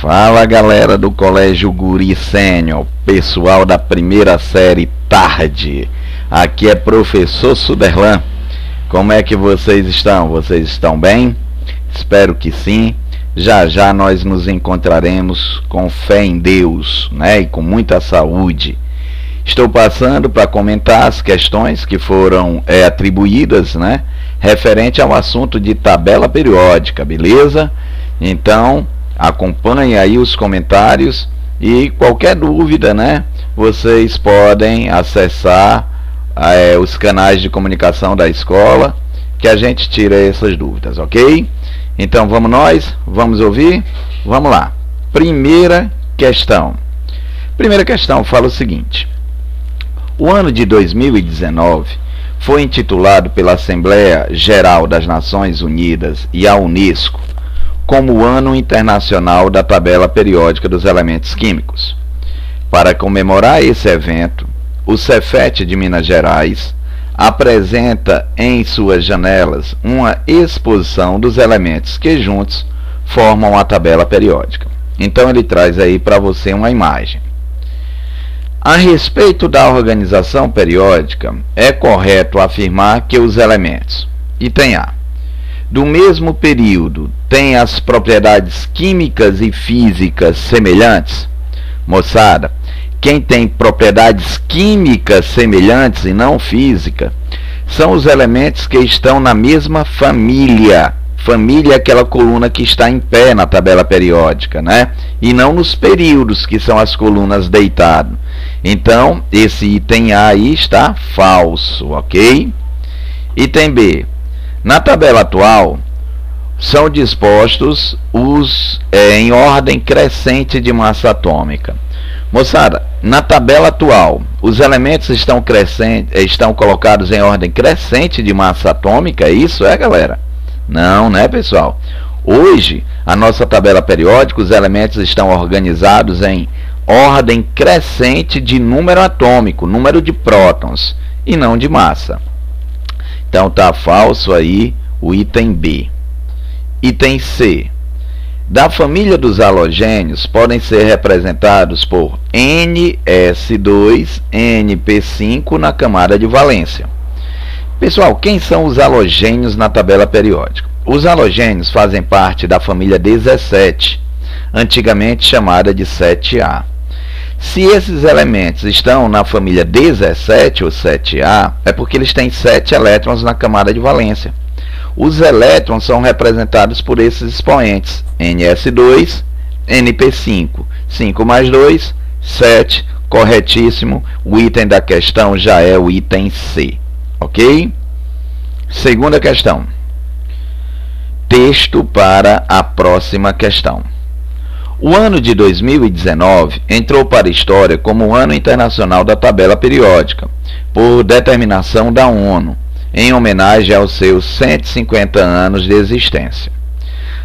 Fala galera do Colégio Guri Sênior, pessoal da primeira série tarde. Aqui é professor Suderlan. Como é que vocês estão? Vocês estão bem? Espero que sim. Já já nós nos encontraremos com fé em Deus, né? E com muita saúde. Estou passando para comentar as questões que foram é, atribuídas, né? Referente ao assunto de tabela periódica, beleza? Então, acompanhe aí os comentários e qualquer dúvida, né? Vocês podem acessar é, os canais de comunicação da escola que a gente tira essas dúvidas, ok? Então vamos nós, vamos ouvir? Vamos lá. Primeira questão. Primeira questão fala o seguinte: O ano de 2019 foi intitulado pela Assembleia Geral das Nações Unidas e a Unesco como o Ano Internacional da Tabela Periódica dos Elementos Químicos. Para comemorar esse evento, o Cefet de Minas Gerais apresenta em suas janelas uma exposição dos elementos que juntos formam a tabela periódica. Então ele traz aí para você uma imagem. A respeito da organização periódica, é correto afirmar que os elementos, item A, do mesmo período têm as propriedades químicas e físicas semelhantes? Moçada, quem tem propriedades químicas semelhantes e não física são os elementos que estão na mesma família. Família é aquela coluna que está em pé na tabela periódica, né? E não nos períodos, que são as colunas deitado. Então, esse item A aí está falso, ok? Item B. Na tabela atual, são dispostos os é, em ordem crescente de massa atômica. Moçada, na tabela atual, os elementos estão, crescente, estão colocados em ordem crescente de massa atômica, isso é, galera? Não, né, pessoal? Hoje, a nossa tabela periódica, os elementos estão organizados em ordem crescente de número atômico, número de prótons, e não de massa. Então tá falso aí o item B. Item C. Da família dos halogênios podem ser representados por NS2, NP5 na camada de valência. Pessoal, quem são os halogênios na tabela periódica? Os halogênios fazem parte da família 17, antigamente chamada de 7A. Se esses elementos estão na família 17 ou 7A, é porque eles têm 7 elétrons na camada de valência. Os elétrons são representados por esses expoentes, NS2, NP5. 5 mais 2, 7, corretíssimo. O item da questão já é o item C, ok? Segunda questão. Texto para a próxima questão. O ano de 2019 entrou para a história como o Ano Internacional da Tabela Periódica, por determinação da ONU, em homenagem aos seus 150 anos de existência.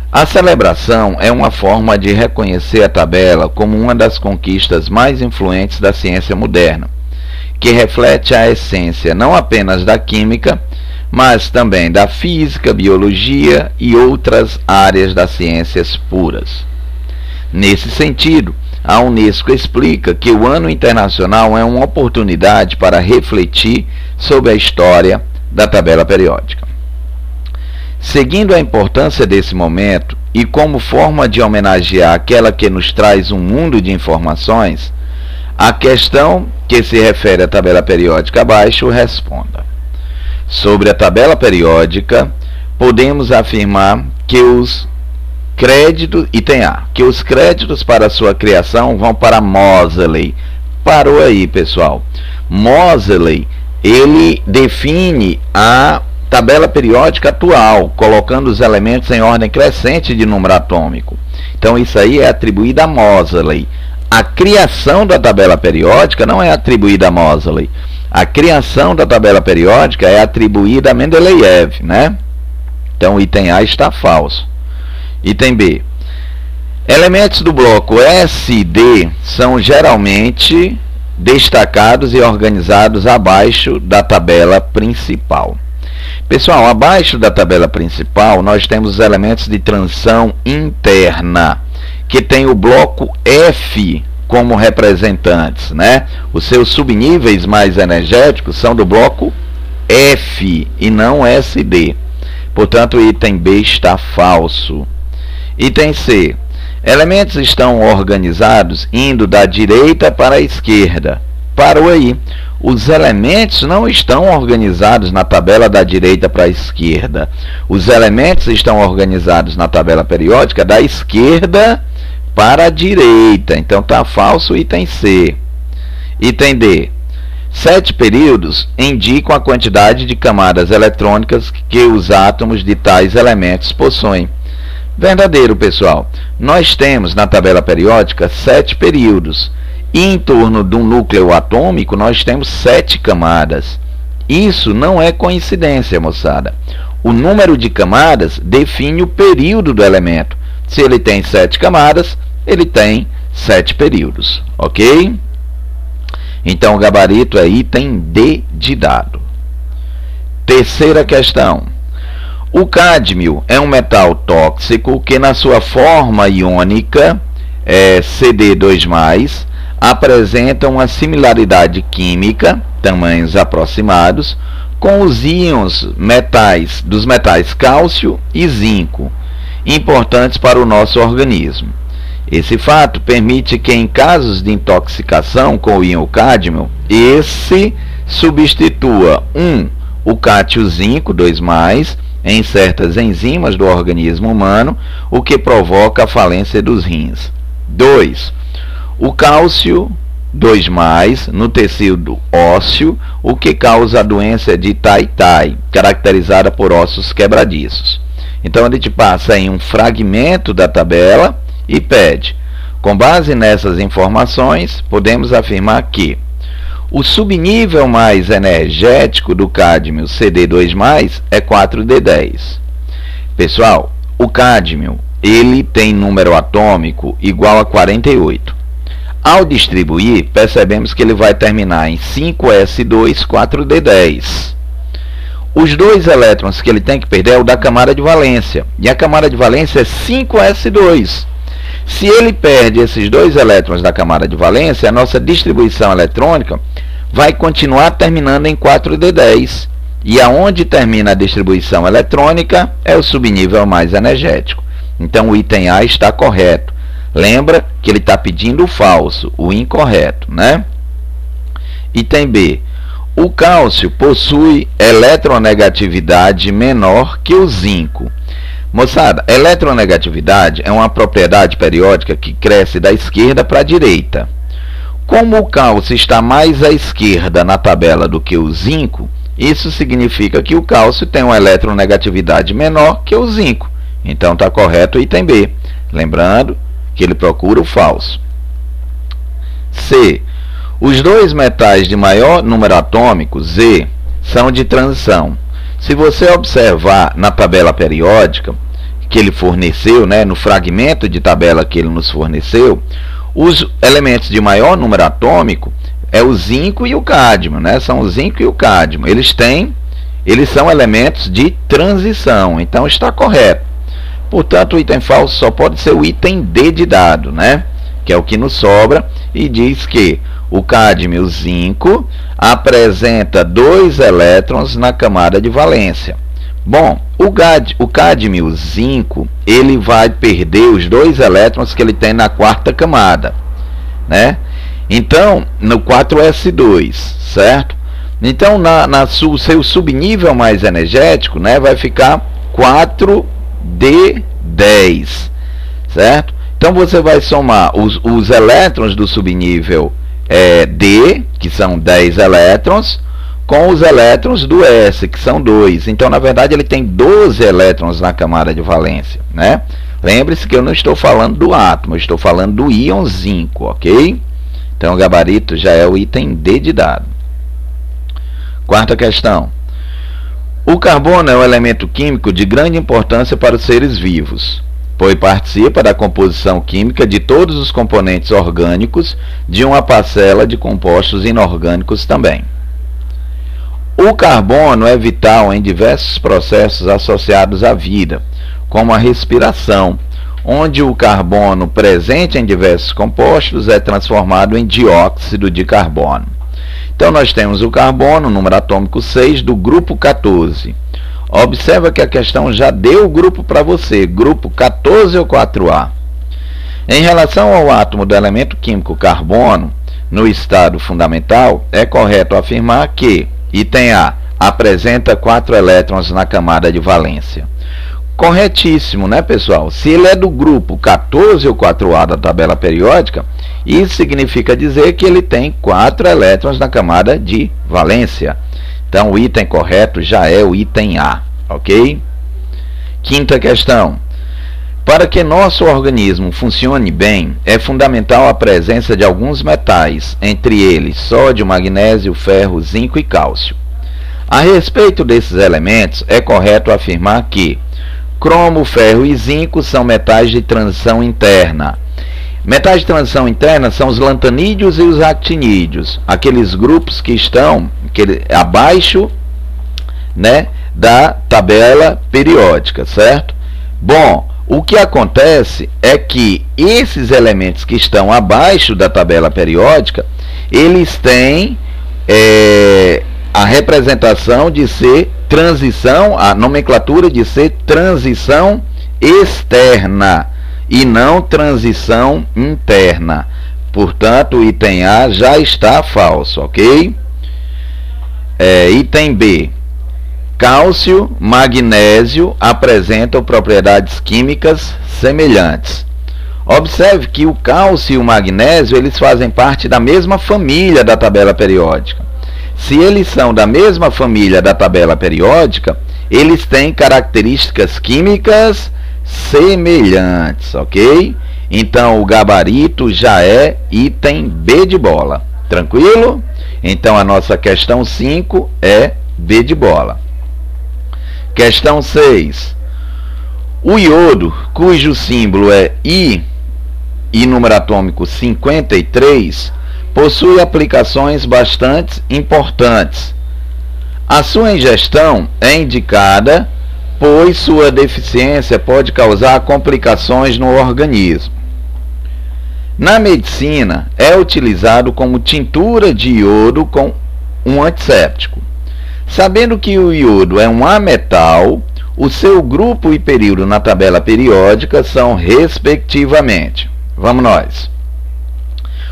A celebração é uma forma de reconhecer a tabela como uma das conquistas mais influentes da ciência moderna, que reflete a essência não apenas da química, mas também da física, biologia e outras áreas das ciências puras. Nesse sentido, a Unesco explica que o Ano Internacional é uma oportunidade para refletir sobre a história da tabela periódica. Seguindo a importância desse momento e como forma de homenagear aquela que nos traz um mundo de informações, a questão que se refere à tabela periódica abaixo responda. Sobre a tabela periódica, podemos afirmar que os crédito, item A, que os créditos para sua criação vão para Moseley. Parou aí, pessoal. Moseley, ele define a tabela periódica atual, colocando os elementos em ordem crescente de número atômico. Então isso aí é atribuído a Moseley. A criação da tabela periódica não é atribuída a Moseley. A criação da tabela periódica é atribuída a Mendeleev, né? Então o item A está falso. Item B. Elementos do bloco S e D são geralmente destacados e organizados abaixo da tabela principal. Pessoal, abaixo da tabela principal nós temos os elementos de transição interna, que tem o bloco F como representantes, né? Os seus subníveis mais energéticos são do bloco F e não SD. Portanto, o item B está falso. Item C. Elementos estão organizados indo da direita para a esquerda. Parou aí. Os elementos não estão organizados na tabela da direita para a esquerda. Os elementos estão organizados na tabela periódica da esquerda para a direita. Então está falso item C. Item D. Sete períodos indicam a quantidade de camadas eletrônicas que os átomos de tais elementos possuem. Verdadeiro, pessoal. Nós temos na tabela periódica sete períodos. E em torno de um núcleo atômico nós temos sete camadas. Isso não é coincidência, moçada. O número de camadas define o período do elemento. Se ele tem sete camadas, ele tem sete períodos, ok? Então o gabarito é item D de dado. Terceira questão. O cádmio é um metal tóxico que na sua forma iônica é CD2+, apresenta uma similaridade química, tamanhos aproximados, com os íons metais dos metais cálcio e zinco, importantes para o nosso organismo. Esse fato permite que, em casos de intoxicação com o íon cádmio, esse substitua 1. Um, o cátio zinco 2+, em certas enzimas do organismo humano, o que provoca a falência dos rins. 2. O cálcio 2 no tecido ósseo, o que causa a doença de Tai-Tai, caracterizada por ossos quebradiços. Então a gente passa em um fragmento da tabela e pede. Com base nessas informações, podemos afirmar que o subnível mais energético do cádmio CD2+, é 4D10. Pessoal, o cádmio, ele tem número atômico igual a 48. Ao distribuir, percebemos que ele vai terminar em 5S2, 4D10. Os dois elétrons que ele tem que perder é o da camada de valência. E a camada de valência é 5S2. Se ele perde esses dois elétrons da camada de valência, a nossa distribuição eletrônica vai continuar terminando em 4D10. E aonde termina a distribuição eletrônica é o subnível mais energético. Então o item A está correto. Lembra que ele está pedindo o falso, o incorreto, né? Item B. O cálcio possui eletronegatividade menor que o zinco. Moçada, eletronegatividade é uma propriedade periódica que cresce da esquerda para a direita. Como o cálcio está mais à esquerda na tabela do que o zinco, isso significa que o cálcio tem uma eletronegatividade menor que o zinco. Então está correto o item B. Lembrando que ele procura o falso. C. Os dois metais de maior número atômico, Z, são de transição. Se você observar na tabela periódica que ele forneceu, né, no fragmento de tabela que ele nos forneceu, os elementos de maior número atômico é o zinco e o cádmio, né? São o zinco e o cádmio. Eles têm, eles são elementos de transição, então está correto. Portanto, o item falso só pode ser o item D de dado, né? Que é o que nos sobra e diz que o cádmio zinco apresenta dois elétrons na camada de valência. Bom, o, gad, o cádmio zinco ele vai perder os dois elétrons que ele tem na quarta camada, né? Então, no 4s2, certo? Então, na, na su, seu subnível mais energético, né, vai ficar 4d10, certo? Então, você vai somar os, os elétrons do subnível é, D, que são 10 elétrons, com os elétrons do S, que são 2. Então, na verdade, ele tem 12 elétrons na camada de valência. Né? Lembre-se que eu não estou falando do átomo, eu estou falando do íon zinco, ok? Então, o gabarito já é o item D de dado. Quarta questão. O carbono é um elemento químico de grande importância para os seres vivos pois participa da composição química de todos os componentes orgânicos de uma parcela de compostos inorgânicos também. O carbono é vital em diversos processos associados à vida, como a respiração, onde o carbono presente em diversos compostos é transformado em dióxido de carbono. Então nós temos o carbono, número atômico 6, do grupo 14. Observa que a questão já deu o grupo para você, grupo 14 ou 4A. Em relação ao átomo do elemento químico carbono, no estado fundamental, é correto afirmar que, item A, apresenta quatro elétrons na camada de valência. Corretíssimo, né, pessoal? Se ele é do grupo 14 ou 4A da tabela periódica, isso significa dizer que ele tem quatro elétrons na camada de valência. Então, o item correto já é o item A, ok? Quinta questão. Para que nosso organismo funcione bem, é fundamental a presença de alguns metais, entre eles sódio, magnésio, ferro, zinco e cálcio. A respeito desses elementos, é correto afirmar que cromo, ferro e zinco são metais de transição interna. Metais de transição interna são os lantanídeos e os actinídeos, aqueles grupos que estão aquele, abaixo né, da tabela periódica, certo? Bom, o que acontece é que esses elementos que estão abaixo da tabela periódica, eles têm é, a representação de ser transição, a nomenclatura de ser transição externa e não transição interna. Portanto, o item A já está falso, ok? É, item B. Cálcio, magnésio apresentam propriedades químicas semelhantes. Observe que o cálcio e o magnésio eles fazem parte da mesma família da tabela periódica. Se eles são da mesma família da tabela periódica, eles têm características químicas semelhantes, ok? Então o gabarito já é item B de bola. Tranquilo? Então a nossa questão 5 é B de bola. Questão 6. O iodo, cujo símbolo é I e número atômico 53, possui aplicações bastante importantes. A sua ingestão é indicada, pois sua deficiência pode causar complicações no organismo. Na medicina, é utilizado como tintura de iodo com um antisséptico. Sabendo que o iodo é um ametal, o seu grupo e período na tabela periódica são respectivamente. Vamos nós.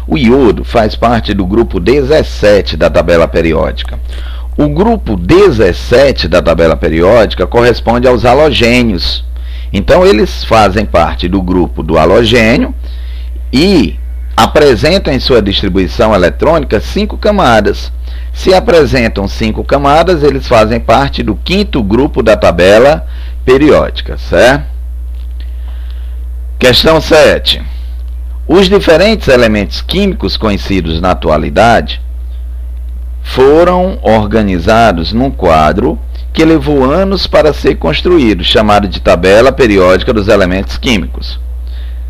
O iodo faz parte do grupo 17 da tabela periódica. O grupo 17 da tabela periódica corresponde aos halogênios. Então eles fazem parte do grupo do halogênio e apresentam em sua distribuição eletrônica cinco camadas. Se apresentam cinco camadas, eles fazem parte do quinto grupo da tabela periódica, certo? Questão 7. Os diferentes elementos químicos conhecidos na atualidade foram organizados num quadro que levou anos para ser construído, chamado de tabela periódica dos elementos químicos.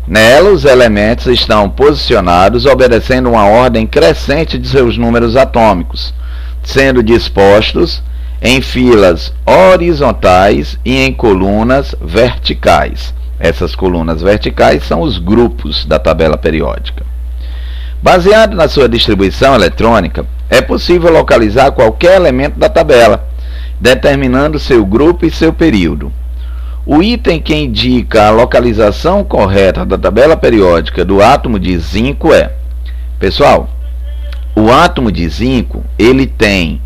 Nela, os elementos estão posicionados obedecendo uma ordem crescente de seus números atômicos, sendo dispostos em filas horizontais e em colunas verticais. Essas colunas verticais são os grupos da tabela periódica. Baseado na sua distribuição eletrônica, é possível localizar qualquer elemento da tabela, determinando seu grupo e seu período. O item que indica a localização correta da tabela periódica do átomo de zinco é, pessoal, o átomo de zinco ele tem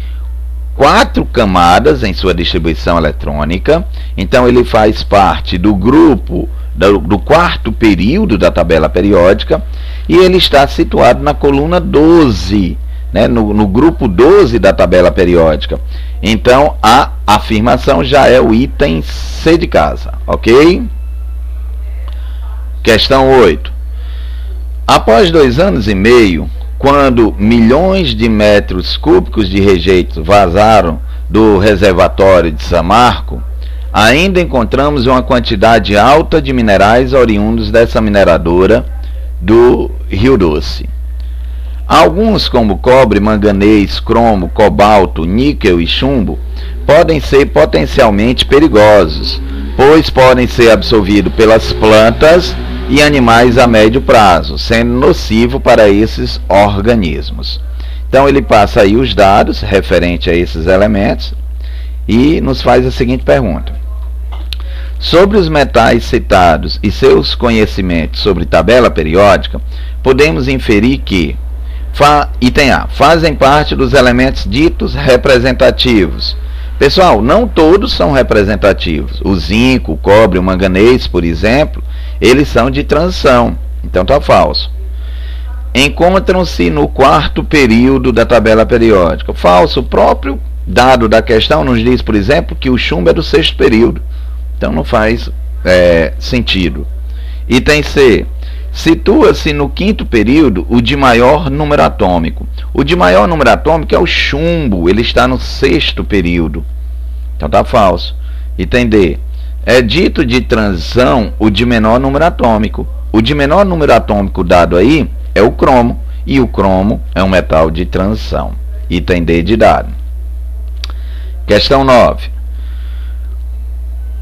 quatro camadas em sua distribuição eletrônica, então ele faz parte do grupo do, quarto período da tabela periódica e ele está situado na coluna 12, né, no, no grupo 12 da tabela periódica. Então a afirmação já é o item C de casa, ok? Questão 8. Após dois anos e meio, quando milhões de metros cúbicos de rejeito vazaram do reservatório de Samarco, ainda encontramos uma quantidade alta de minerais oriundos dessa mineradora do Rio Doce. Alguns, como cobre, manganês, cromo, cobalto, níquel e chumbo, podem ser potencialmente perigosos, pois podem ser absorvidos pelas plantas e animais a médio prazo, sendo nocivo para esses organismos. Então ele passa aí os dados referente a esses elementos e nos faz a seguinte pergunta: Sobre os metais citados e seus conhecimentos sobre tabela periódica, podemos inferir que fa, item A, fazem parte dos elementos ditos representativos. Pessoal, não todos são representativos. O zinco, o cobre, o manganês, por exemplo, eles são de transição. Então está falso. Encontram-se no quarto período da tabela periódica. Falso. O próprio dado da questão nos diz, por exemplo, que o chumbo é do sexto período. Então não faz é, sentido. Item C. Situa-se no quinto período o de maior número atômico. O de maior número atômico é o chumbo, ele está no sexto período. Então tá falso. Item D. É dito de transição o de menor número atômico. O de menor número atômico dado aí é o cromo, e o cromo é um metal de transição. Item D de dado. Questão 9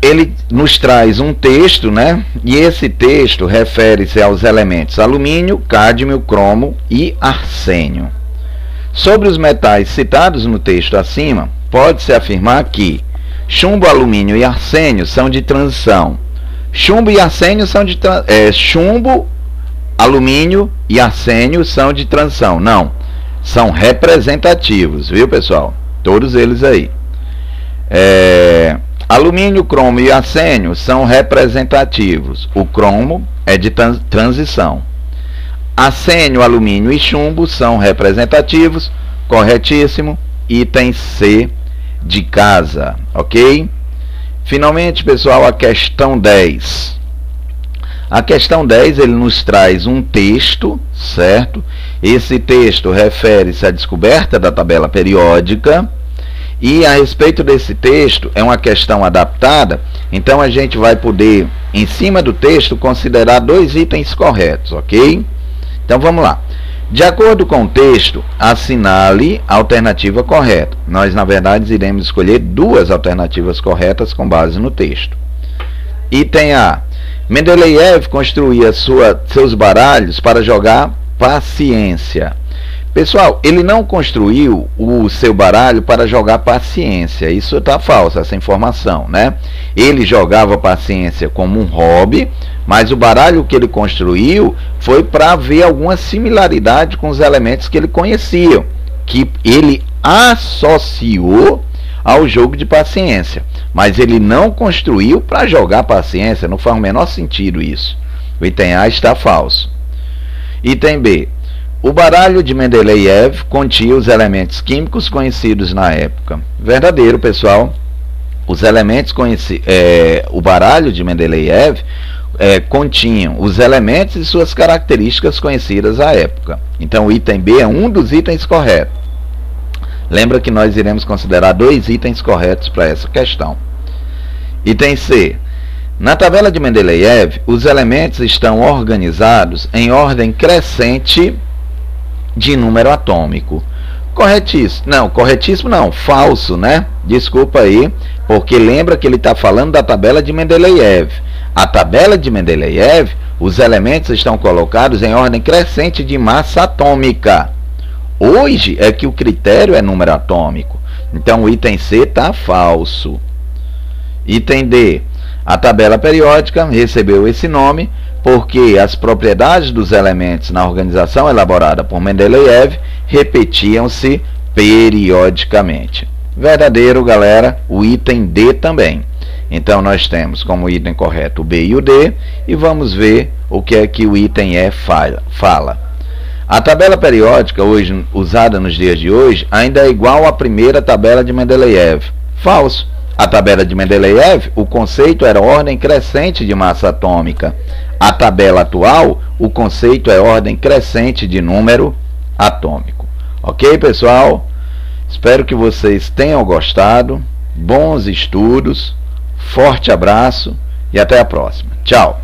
ele nos traz um texto, né? E esse texto refere-se aos elementos alumínio, cádmio, cromo e arsênio. Sobre os metais citados no texto acima, pode-se afirmar que chumbo, alumínio e arsênio são de transição. Chumbo e arsênio são de é, chumbo, alumínio e arsênio são de transição. Não, são representativos, viu pessoal? Todos eles aí. É, Alumínio, cromo e arsênio são representativos. O cromo é de transição. Arsênio, alumínio e chumbo são representativos. Corretíssimo. Item C de casa, ok? Finalmente, pessoal, a questão 10. A questão 10 ele nos traz um texto, certo? Esse texto refere-se à descoberta da tabela periódica e a respeito desse texto, é uma questão adaptada, então a gente vai poder, em cima do texto, considerar dois itens corretos, ok? Então vamos lá. De acordo com o texto, assinale a alternativa correta. Nós, na verdade, iremos escolher duas alternativas corretas com base no texto. Item A. Mendeleev construía sua, seus baralhos para jogar paciência. Pessoal, ele não construiu o seu baralho para jogar paciência. Isso está falso, essa informação, né? Ele jogava paciência como um hobby, mas o baralho que ele construiu foi para ver alguma similaridade com os elementos que ele conhecia, que ele associou ao jogo de paciência. Mas ele não construiu para jogar paciência, não faz o menor sentido isso. O item A está falso. Item B. O baralho de Mendeleev continha os elementos químicos conhecidos na época. Verdadeiro, pessoal. Os elementos conhecidos, é, o baralho de Mendeleev é, os elementos e suas características conhecidas à época. Então, o item B é um dos itens corretos. Lembra que nós iremos considerar dois itens corretos para essa questão. Item C. Na tabela de Mendeleev, os elementos estão organizados em ordem crescente de número atômico. Corretíssimo. Não, corretíssimo não, falso, né? Desculpa aí, porque lembra que ele está falando da tabela de Mendeleev. A tabela de Mendeleev, os elementos estão colocados em ordem crescente de massa atômica. Hoje é que o critério é número atômico. Então o item C está falso. Item D. A tabela periódica recebeu esse nome porque as propriedades dos elementos na organização elaborada por Mendeleev repetiam-se periodicamente. Verdadeiro, galera, o item D também. Então nós temos como item correto o B e o D e vamos ver o que é que o item E fala. A tabela periódica hoje usada nos dias de hoje ainda é igual à primeira tabela de Mendeleev. Falso. A tabela de Mendeleev, o conceito era ordem crescente de massa atômica. A tabela atual, o conceito é ordem crescente de número atômico. Ok, pessoal? Espero que vocês tenham gostado. Bons estudos, forte abraço e até a próxima. Tchau!